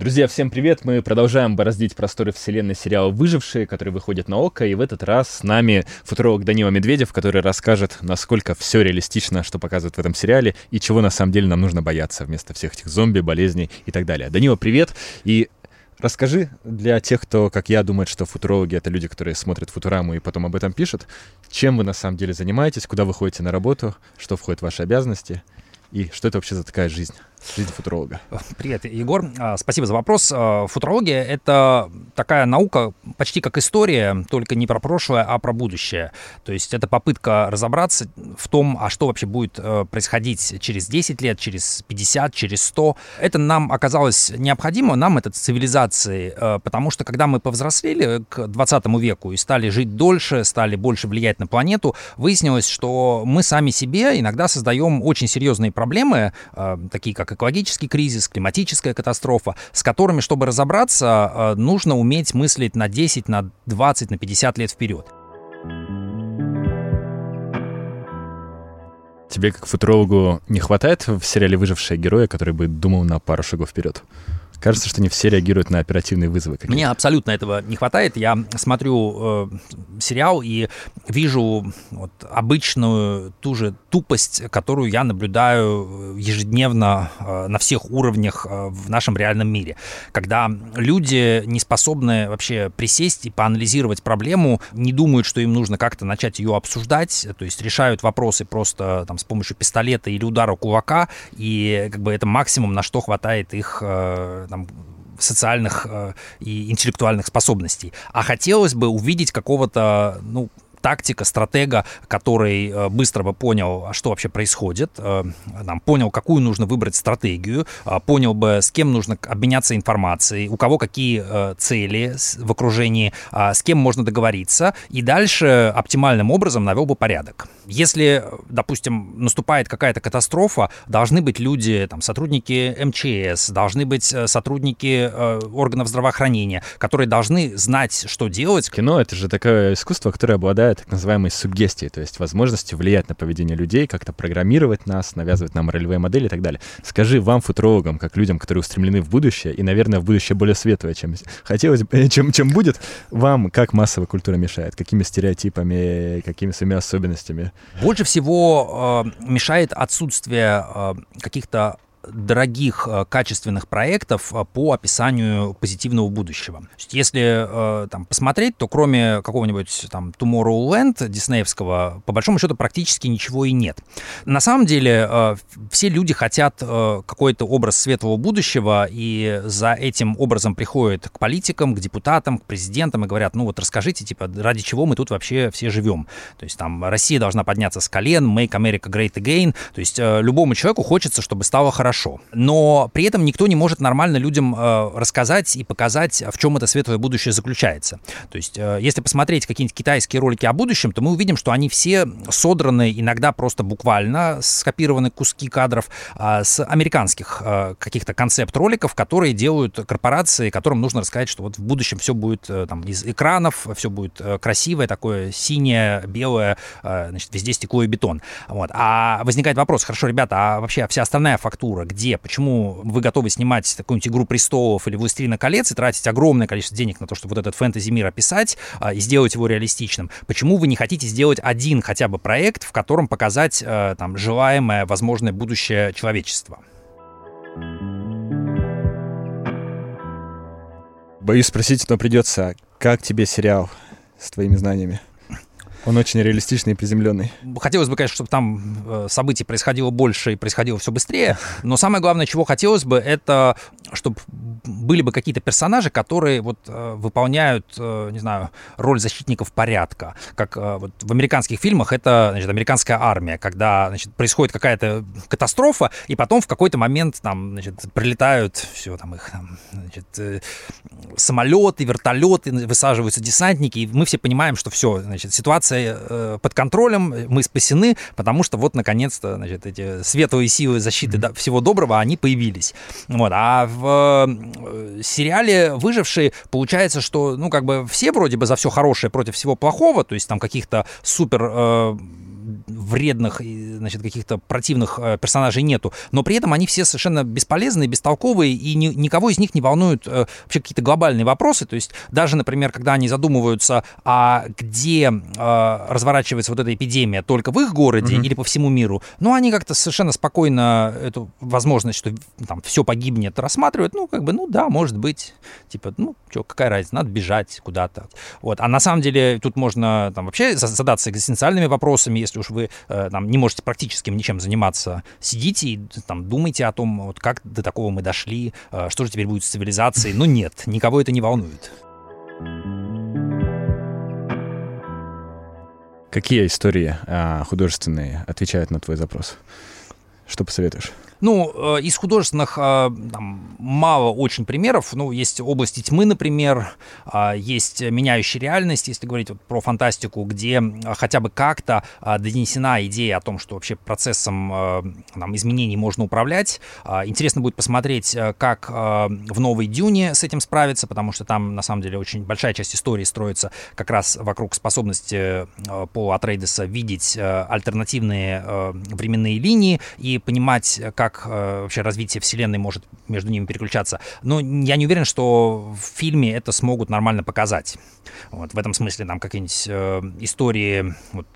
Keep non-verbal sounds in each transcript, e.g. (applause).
Друзья, всем привет! Мы продолжаем бороздить просторы вселенной сериала «Выжившие», который выходит на ОККО, и в этот раз с нами футуролог Данила Медведев, который расскажет, насколько все реалистично, что показывают в этом сериале, и чего на самом деле нам нужно бояться вместо всех этих зомби, болезней и так далее. Данила, привет! И Расскажи для тех, кто, как я, думает, что футурологи — это люди, которые смотрят Футураму и потом об этом пишут, чем вы на самом деле занимаетесь, куда вы ходите на работу, что входит в ваши обязанности и что это вообще за такая жизнь? Жизнь футуролога. Привет, Егор. А, спасибо за вопрос. А, футурология — это такая наука почти как история, только не про прошлое, а про будущее. То есть это попытка разобраться в том, а что вообще будет э, происходить через 10 лет, через 50, через 100. Это нам оказалось необходимо, нам, это цивилизации, э, потому что когда мы повзрослели к 20 веку и стали жить дольше, стали больше влиять на планету, выяснилось, что мы сами себе иногда создаем очень серьезные проблемы, э, такие как экологический кризис, климатическая катастрофа, с которыми, чтобы разобраться, нужно уметь мыслить на 10, на 20, на 50 лет вперед. Тебе, как футурологу, не хватает в сериале «Выжившие героя», который бы думал на пару шагов вперед? Кажется, что не все реагируют на оперативные вызовы. Какие-то. Мне абсолютно этого не хватает. Я смотрю э, сериал и вижу вот, обычную ту же тупость, которую я наблюдаю ежедневно э, на всех уровнях э, в нашем реальном мире. Когда люди не способны вообще присесть и поанализировать проблему, не думают, что им нужно как-то начать ее обсуждать, то есть решают вопросы просто там, с помощью пистолета или удара кулака, и как бы это максимум, на что хватает их э, там, социальных э, и интеллектуальных способностей. А хотелось бы увидеть какого-то, ну, тактика, стратега, который э, быстро бы понял, а что вообще происходит, э, понял, какую нужно выбрать стратегию, э, понял бы, с кем нужно обменяться информацией, у кого какие цели в окружении, с кем можно договориться, и дальше оптимальным образом навел бы порядок. Если, допустим, наступает какая-то катастрофа, должны быть люди, там, сотрудники МЧС, должны быть сотрудники органов здравоохранения, которые должны знать, что делать. Кино — это же такое искусство, которое обладает обладает так называемой суггестией, то есть возможностью влиять на поведение людей, как-то программировать нас, навязывать нам ролевые модели и так далее. Скажи вам, футурологам, как людям, которые устремлены в будущее, и, наверное, в будущее более светлое, чем хотелось бы, (laughs) чем, чем будет, вам как массовая культура мешает? Какими стереотипами, какими своими особенностями? Больше всего э, мешает отсутствие э, каких-то дорогих э, качественных проектов э, по описанию позитивного будущего. Если э, там, посмотреть, то кроме какого-нибудь там Tomorrowland диснеевского, по большому счету практически ничего и нет. На самом деле все люди хотят какой-то образ светлого будущего, и за этим образом приходят к политикам, к депутатам, к президентам и говорят, ну вот расскажите, типа, ради чего мы тут вообще все живем. То есть там Россия должна подняться с колен, make America great again. То есть любому человеку хочется, чтобы стало хорошо хорошо. Но при этом никто не может нормально людям э, рассказать и показать, в чем это светлое будущее заключается. То есть, э, если посмотреть какие-нибудь китайские ролики о будущем, то мы увидим, что они все содраны иногда просто буквально, скопированы куски кадров э, с американских э, каких-то концепт-роликов, которые делают корпорации, которым нужно рассказать, что вот в будущем все будет там из экранов, все будет красивое, такое синее, белое, значит, везде стекло и бетон. Вот. А возникает вопрос, хорошо, ребята, а вообще вся остальная фактура, фактура, где, почему вы готовы снимать какую-нибудь «Игру престолов» или «Властелина колец» и тратить огромное количество денег на то, чтобы вот этот фэнтези-мир описать а, и сделать его реалистичным. Почему вы не хотите сделать один хотя бы проект, в котором показать а, там желаемое, возможное будущее человечества? Боюсь спросить, но придется. Как тебе сериал с твоими знаниями? Он очень реалистичный и приземленный. Хотелось бы, конечно, чтобы там э, событий происходило больше и происходило все быстрее, но самое главное, чего хотелось бы, это чтобы были бы какие-то персонажи, которые вот э, выполняют, э, не знаю, роль защитников порядка. Как вот в американских фильмах это, значит, американская армия, когда, значит, происходит какая-то катастрофа, и потом в какой-то момент там, значит, прилетают все там их, там, значит, самолеты, вертолеты, высаживаются десантники, и мы все понимаем, что все, значит, ситуация ситуация э, под контролем, мы спасены, потому что вот, наконец-то, значит, эти светлые силы защиты mm-hmm. всего доброго, они появились. Вот. А в э, сериале «Выжившие» получается, что, ну, как бы все вроде бы за все хорошее против всего плохого, то есть там каких-то супер... Э, вредных значит, каких-то противных э, персонажей нету, но при этом они все совершенно бесполезные, бестолковые, и ни, никого из них не волнуют э, вообще какие-то глобальные вопросы. То есть даже, например, когда они задумываются, а где э, разворачивается вот эта эпидемия, только в их городе mm-hmm. или по всему миру, ну, они как-то совершенно спокойно эту возможность, что там все погибнет, рассматривают, ну, как бы, ну, да, может быть, типа, ну, что, какая разница, надо бежать куда-то. Вот. А на самом деле тут можно там вообще задаться экзистенциальными вопросами, если уж вы там не можете практически ничем заниматься, сидите и там думайте о том, вот как до такого мы дошли, э, что же теперь будет с цивилизацией. Но нет, никого это не волнует. Какие истории а, художественные отвечают на твой запрос? Что посоветуешь? Ну, э, из художественных э, там, мало очень примеров. Ну, есть области тьмы, например, а, есть меняющая реальность, если говорить вот про фантастику, где хотя бы как-то донесена идея о том, что вообще процессом э, там, изменений можно управлять. А, интересно будет посмотреть, как в новой Дюне с этим справиться, потому что там, на самом деле, очень большая часть истории строится как раз вокруг способности по Атрейдеса видеть альтернативные временные линии и понимать, как как э, вообще развитие вселенной может между ними переключаться. Но я не уверен, что в фильме это смогут нормально показать. Вот, в этом смысле там какие-нибудь э, истории, вот,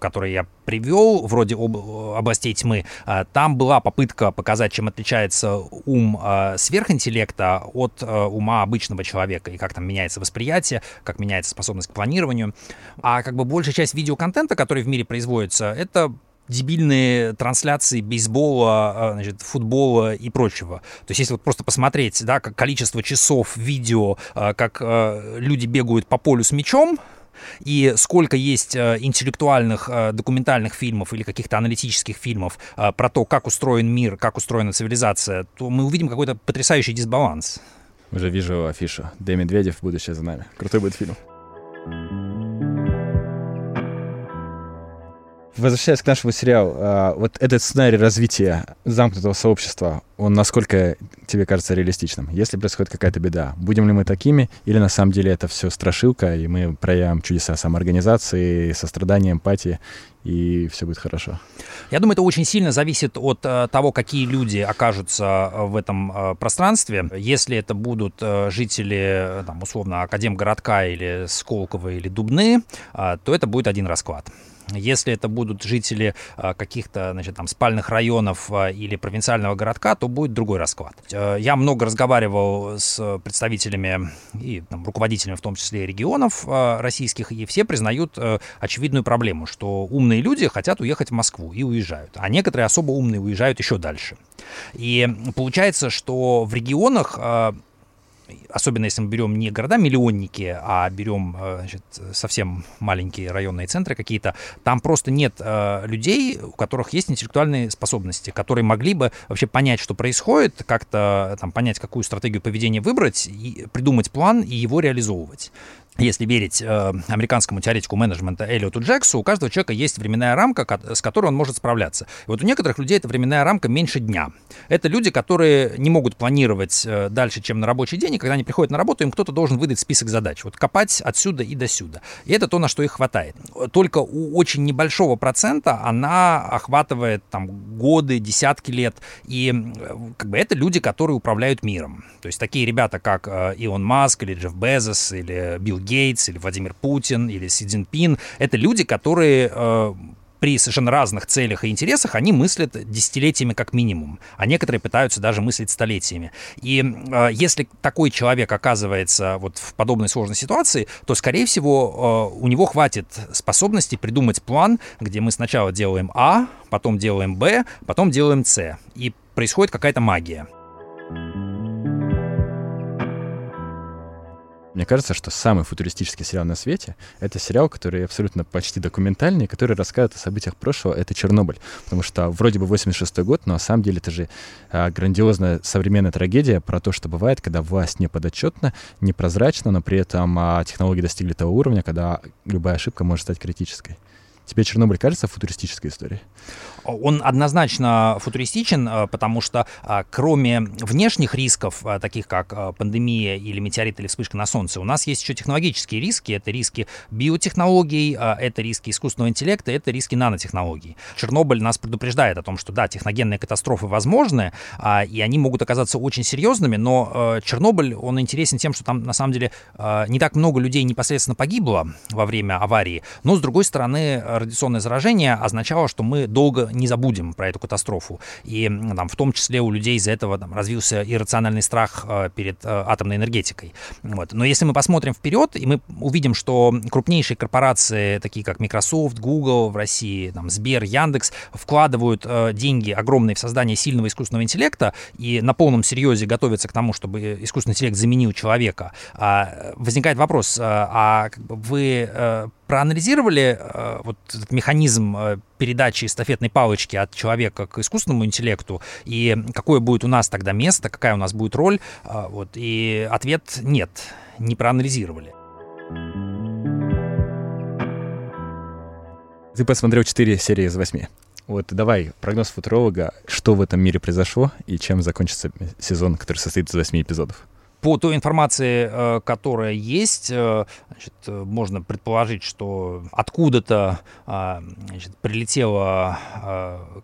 которые я привел, вроде об, областей тьмы, э, там была попытка показать, чем отличается ум э, сверхинтеллекта от э, ума обычного человека, и как там меняется восприятие, как меняется способность к планированию. А как бы большая часть видеоконтента, который в мире производится, это дебильные трансляции бейсбола, а, значит, футбола и прочего. То есть если вот просто посмотреть, да, как количество часов видео, а, как а, люди бегают по полю с мячом, и сколько есть интеллектуальных документальных фильмов или каких-то аналитических фильмов про то, как устроен мир, как устроена цивилизация, то мы увидим какой-то потрясающий дисбаланс. Уже вижу афишу. Д. Медведев, будущее за нами. Крутой будет фильм. Возвращаясь к нашему сериалу, а, вот этот сценарий развития замкнутого сообщества, он насколько тебе кажется реалистичным? Если происходит какая-то беда, будем ли мы такими, или на самом деле это все страшилка, и мы проявим чудеса самоорганизации, сострадания, эмпатии, и все будет хорошо? Я думаю, это очень сильно зависит от uh, того, какие люди окажутся в этом uh, пространстве. Если это будут жители, там, условно, Академгородка или Сколково или Дубны, то это будет один расклад. Если это будут жители а, каких-то, значит, там, спальных районов а, или провинциального городка, то будет другой расклад. Э, я много разговаривал с представителями и там, руководителями, в том числе регионов а, российских, и все признают э, очевидную проблему, что умные люди хотят уехать в Москву и уезжают, а некоторые особо умные уезжают еще дальше. И получается, что в регионах особенно если мы берем не города-миллионники, а берем э, значит, совсем маленькие районные центры какие-то, там просто нет э, людей, у которых есть интеллектуальные способности, которые могли бы вообще понять, что происходит, как-то там понять, какую стратегию поведения выбрать, и придумать план и его реализовывать если верить э, американскому теоретику менеджмента Эллиоту Джексу, у каждого человека есть временная рамка, с которой он может справляться. И вот у некоторых людей эта временная рамка меньше дня. Это люди, которые не могут планировать э, дальше, чем на рабочий день, и когда они приходят на работу, им кто-то должен выдать список задач. Вот копать отсюда и до сюда. И это то, на что их хватает. Только у очень небольшого процента она охватывает там годы, десятки лет. И э, как бы это люди, которые управляют миром. То есть такие ребята, как э, Илон Маск или Джефф Безос или Билл Гейтс, или Владимир Путин, или Си Цзиньпин. Это люди, которые э, при совершенно разных целях и интересах они мыслят десятилетиями как минимум, а некоторые пытаются даже мыслить столетиями. И э, если такой человек оказывается вот в подобной сложной ситуации, то, скорее всего, э, у него хватит способности придумать план, где мы сначала делаем А, потом делаем Б, потом делаем С, и происходит какая-то магия. Мне кажется, что самый футуристический сериал на свете — это сериал, который абсолютно почти документальный, который рассказывает о событиях прошлого. Это «Чернобыль». Потому что вроде бы 86 год, но на самом деле это же а, грандиозная современная трагедия про то, что бывает, когда власть не подотчетна, непрозрачна, но при этом а, технологии достигли того уровня, когда любая ошибка может стать критической. Тебе Чернобыль кажется футуристической историей? Он однозначно футуристичен, э, потому что э, кроме внешних рисков, э, таких как пандемия или метеорит или вспышка на Солнце, у нас есть еще технологические риски. Это риски биотехнологий, это риски искусственного интеллекта, это риски нанотехнологий. Чернобыль нас предупреждает о том, что да, техногенные катастрофы возможны, а, и они могут оказаться очень серьезными, но Чернобыль, он интересен тем, что там на самом деле не так много людей непосредственно погибло во время аварии, но с другой стороны радиационное заражение означало, что мы долго не забудем про эту катастрофу. И там, в том числе у людей из-за этого там, развился иррациональный страх э, перед э, атомной энергетикой. Вот. Но если мы посмотрим вперед, и мы увидим, что крупнейшие корпорации, такие как Microsoft, Google в России, там, Сбер, Яндекс, вкладывают э, деньги огромные в создание сильного искусственного интеллекта и на полном серьезе готовятся к тому, чтобы искусственный интеллект заменил человека, э, возникает вопрос, а вы проанализировали э, вот этот механизм э, передачи эстафетной палочки от человека к искусственному интеллекту и какое будет у нас тогда место, какая у нас будет роль? Э, вот, и ответ нет, не проанализировали. Ты посмотрел 4 серии из 8. Вот давай, прогноз футуролога, что в этом мире произошло и чем закончится сезон, который состоит из 8 эпизодов? По той информации, э, которая есть, э, значит, э, можно предположить, что откуда-то значит, прилетела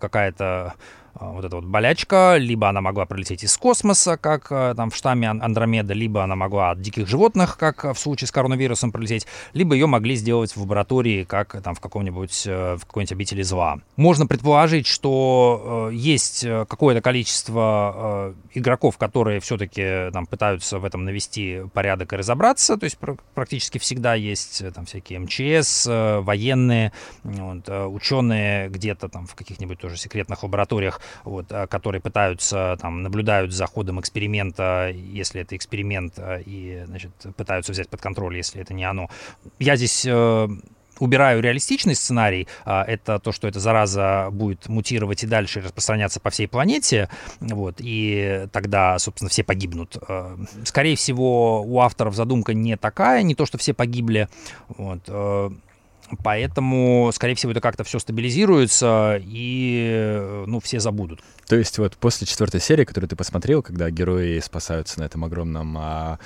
какая-то а, вот эта вот болячка, либо она могла прилететь из космоса, как а, там в штамме Андромеда, либо она могла от диких животных, как в случае с коронавирусом прилететь, либо ее могли сделать в лаборатории, как там в каком-нибудь, э, в какой-нибудь обители зла. Можно предположить, что э, есть э, какое-то количество игроков, которые все-таки там пытаются в этом навести порядок и разобраться, то есть практически всегда есть там всякие МЧС, военные, вот, ученые где-то там в каких-нибудь тоже секретных лабораториях вот, э, которые пытаются, там, наблюдают за ходом эксперимента, если это эксперимент, э, и, значит, пытаются взять под контроль, если это не оно. Я здесь э, убираю реалистичный сценарий, это то, что эта зараза будет мутировать и дальше распространяться по всей планете, вот, и тогда, собственно, все погибнут. Скорее всего, у авторов задумка не такая, не то, что все погибли, вот, Поэтому, скорее всего, это как-то все стабилизируется, и ну, все забудут. То есть вот после четвертой серии, которую ты посмотрел, когда герои спасаются на этом огромном а,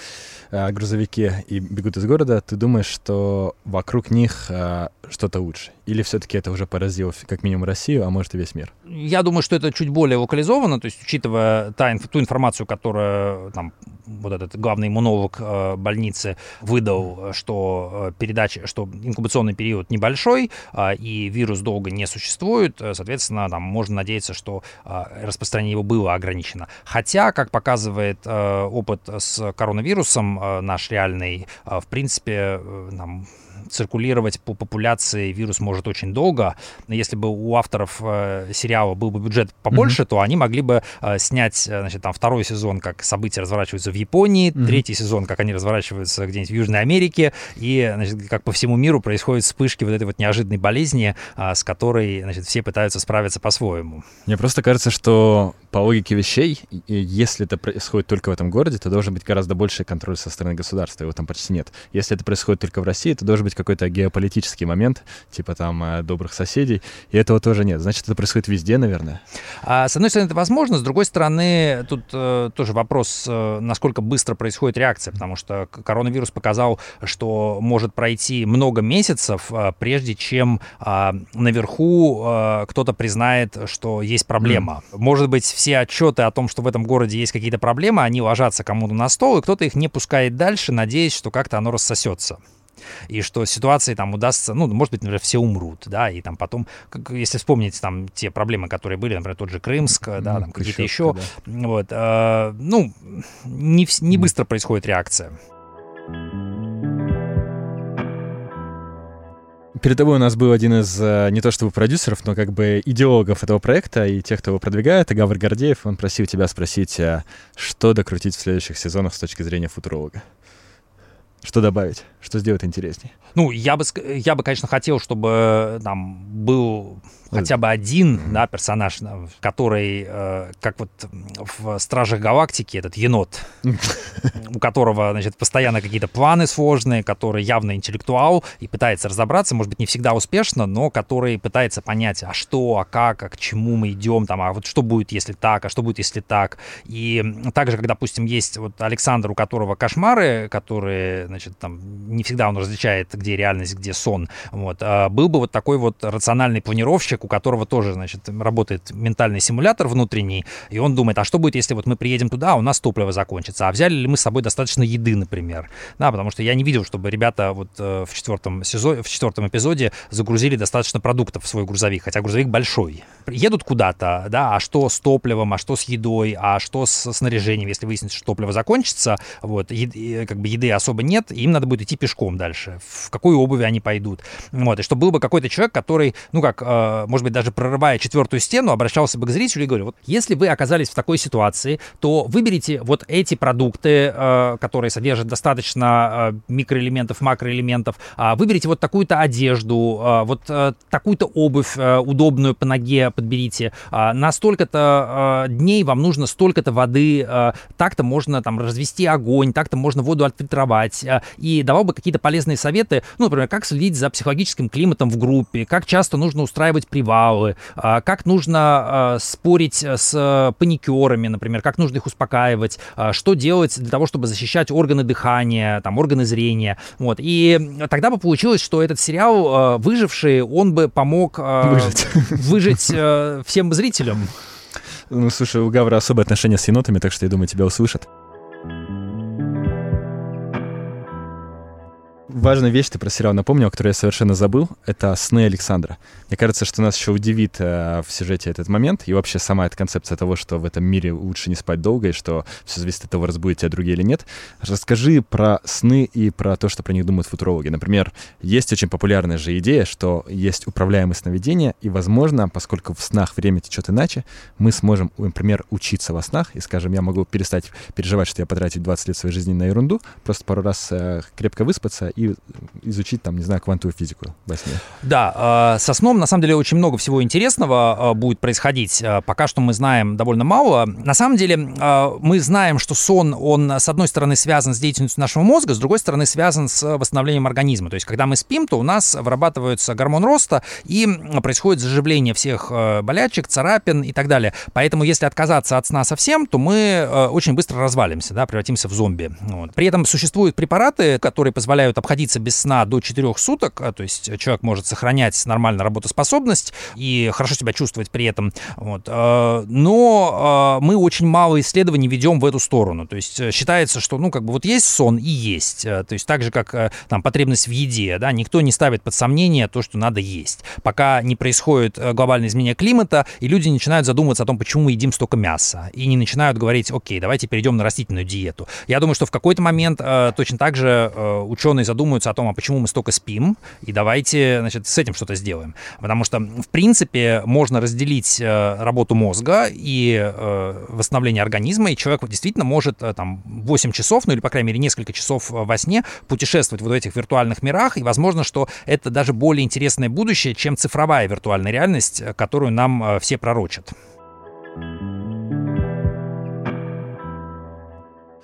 а, грузовике и бегут из города, ты думаешь, что вокруг них а, что-то лучше? Или все-таки это уже поразило как минимум Россию, а может и весь мир? Я думаю, что это чуть более локализовано, то есть учитывая та, ту информацию, которую там вот этот главный иммунолог э, больницы выдал, что э, передача, что инкубационный период небольшой э, и вирус долго не существует, э, соответственно, там можно надеяться, что э, распространение его было ограничено. Хотя, как показывает э, опыт с коронавирусом э, наш реальный, в принципе, нам циркулировать по популяции вирус может очень долго. Если бы у авторов э, сериала был бы бюджет побольше, mm-hmm. то они могли бы э, снять, э, значит, там второй сезон, как события разворачиваются в Японии, mm-hmm. третий сезон, как они разворачиваются где-нибудь в Южной Америке, и, значит, как по всему миру происходят вспышки вот этой вот неожиданной болезни, с которой, значит, все пытаются справиться по-своему. Мне просто кажется, что по логике вещей, если это происходит только в этом городе, то должен быть гораздо больше контроль со стороны государства, его там почти нет. Если это происходит только в России, то должен быть какой-то геополитический момент, типа там э, добрых соседей, и этого тоже нет. Значит, это происходит везде, наверное. А, с одной стороны, это возможно, с другой стороны, тут э, тоже вопрос, э, насколько быстро происходит реакция, потому что коронавирус показал, что может пройти много месяцев, э, прежде чем э, наверху э, кто-то признает, что есть проблема. Mm. Может быть, все отчеты о том, что в этом городе есть какие-то проблемы, они ложатся кому-то на стол, и кто-то их не пускает дальше, надеясь, что как-то оно рассосется и что ситуации там удастся, ну, может быть, например, все умрут, да, и там потом, как, если вспомнить там те проблемы, которые были, например, тот же Крымск, mm-hmm, да, там какие-то еще, да. вот, э, ну, не, не быстро происходит реакция. Перед тобой у нас был один из э, не то чтобы продюсеров, но как бы идеологов этого проекта и тех, кто его продвигает, Гавр Гордеев. Он просил тебя спросить, э, что докрутить в следующих сезонах с точки зрения футуролога. Что добавить? Что сделать интереснее? Ну, я бы, я бы, конечно, хотел, чтобы там был хотя бы один, да, персонаж, который, э, как вот в Стражах Галактики, этот енот, (laughs) у которого, значит, постоянно какие-то планы сложные, который явно интеллектуал и пытается разобраться, может быть, не всегда успешно, но который пытается понять, а что, а как, а к чему мы идем, там, а вот что будет, если так, а что будет, если так. И также, как, допустим, есть вот Александр, у которого кошмары, которые, значит, там, не всегда он различает, где реальность, где сон, вот, а был бы вот такой вот рациональный планировщик, человек, у которого тоже, значит, работает ментальный симулятор внутренний, и он думает, а что будет, если вот мы приедем туда, а у нас топливо закончится, а взяли ли мы с собой достаточно еды, например, да, потому что я не видел, чтобы ребята вот э, в четвертом сезоне, в четвертом эпизоде загрузили достаточно продуктов в свой грузовик, хотя грузовик большой. Едут куда-то, да, а что с топливом, а что с едой, а что с снаряжением, если выяснится, что топливо закончится, вот, еды, как бы еды особо нет, им надо будет идти пешком дальше, в какую обувь они пойдут, вот, и чтобы был бы какой-то человек, который, ну как, э, может быть, даже прорывая четвертую стену, обращался бы к зрителю и говорил, вот если вы оказались в такой ситуации, то выберите вот эти продукты, э, которые содержат достаточно э, микроэлементов, макроэлементов, э, выберите вот такую-то одежду, э, вот такую-то обувь удобную по ноге подберите, э, на столько-то дней вам нужно столько-то воды, так-то можно там развести огонь, так-то можно воду отфильтровать, и давал бы какие-то полезные советы, ну, например, как следить за психологическим климатом в группе, как часто нужно устраивать привалы, а, как нужно а, спорить с паникерами, например, как нужно их успокаивать, а, что делать для того, чтобы защищать органы дыхания, там, органы зрения. Вот. И тогда бы получилось, что этот сериал «Выживший», он бы помог выжить, (laughs) выжить всем зрителям. Ну, слушай, у Гавра особое отношение с енотами, так что я думаю, тебя услышат. Важная вещь ты про сериал напомнил, которую я совершенно забыл. Это «Сны Александра». Мне кажется, что нас еще удивит э, в сюжете этот момент и вообще сама эта концепция того, что в этом мире лучше не спать долго и что все зависит от того, разбудят тебя другие или нет. Расскажи про сны и про то, что про них думают футурологи. Например, есть очень популярная же идея, что есть управляемые сновидения, и, возможно, поскольку в снах время течет иначе, мы сможем, например, учиться во снах, и, скажем, я могу перестать переживать, что я потратил 20 лет своей жизни на ерунду, просто пару раз э, крепко выспаться и изучить, там, не знаю, квантовую физику во сне. Да, э, со сном, на самом деле, очень много всего интересного э, будет происходить. Э, пока что мы знаем довольно мало. На самом деле, мы знаем, что сон, он, с одной стороны, связан с деятельностью нашего мозга, с другой стороны, связан с восстановлением организма. То есть, когда мы спим, то у нас вырабатывается гормон роста, и происходит заживление всех болячек, царапин и так далее. Поэтому, если отказаться от сна совсем, то мы очень быстро развалимся, да, превратимся в зомби. Вот. При этом существуют препараты, которые позволяют обходиться без сна до 4 суток, а, то есть человек может сохранять нормальную работоспособность и хорошо себя чувствовать при этом. Вот. А, но а, мы очень мало исследований ведем в эту сторону. То есть э, считается, что ну как бы вот есть сон и есть. То есть так же, как э, там потребность в еде, да, никто не ставит под сомнение то, что надо есть. Пока не происходит э, глобальное изменение климата, и люди начинают задумываться о том, почему мы едим столько мяса, и не начинают говорить, окей, давайте перейдем на растительную диету. Я думаю, что в какой-то момент точно так же ученые задумываются задумаются о том, а почему мы столько спим, и давайте, значит, с этим что-то сделаем. Потому что, в принципе, можно разделить э, работу мозга и э, восстановление организма, и человек действительно может э, там 8 часов, ну или, по крайней мере, несколько часов во сне путешествовать вот в этих виртуальных мирах, и возможно, что это даже более интересное будущее, чем цифровая виртуальная реальность, которую нам все пророчат.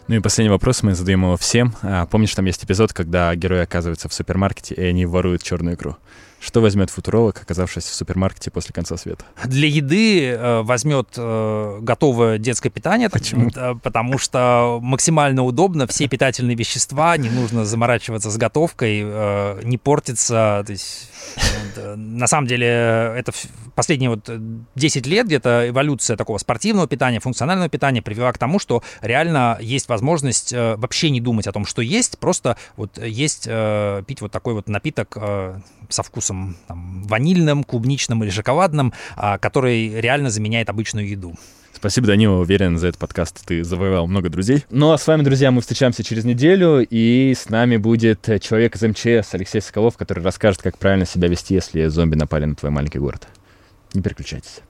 Ну и последний вопрос, мы задаем его всем. А, помнишь, там есть эпизод, когда герои оказываются в супермаркете, и они воруют черную икру? Что возьмет футуролог, оказавшись в супермаркете после конца света? Для еды э, возьмет э, готовое детское питание. Почему? Потому что максимально удобно, все питательные вещества, не нужно заморачиваться с готовкой, э, не портится. То есть, на самом деле, это последние вот 10 лет где-то эволюция такого спортивного питания, функционального питания привела к тому, что реально есть возможность вообще не думать о том, что есть, просто вот есть, пить вот такой вот напиток со вкусом там, ванильным, клубничным или шоколадным, а, который реально заменяет обычную еду. Спасибо, Данила. Уверен, за этот подкаст ты завоевал много друзей. Ну а с вами, друзья, мы встречаемся через неделю, и с нами будет человек из МЧС Алексей Соколов, который расскажет, как правильно себя вести, если зомби напали на твой маленький город. Не переключайтесь.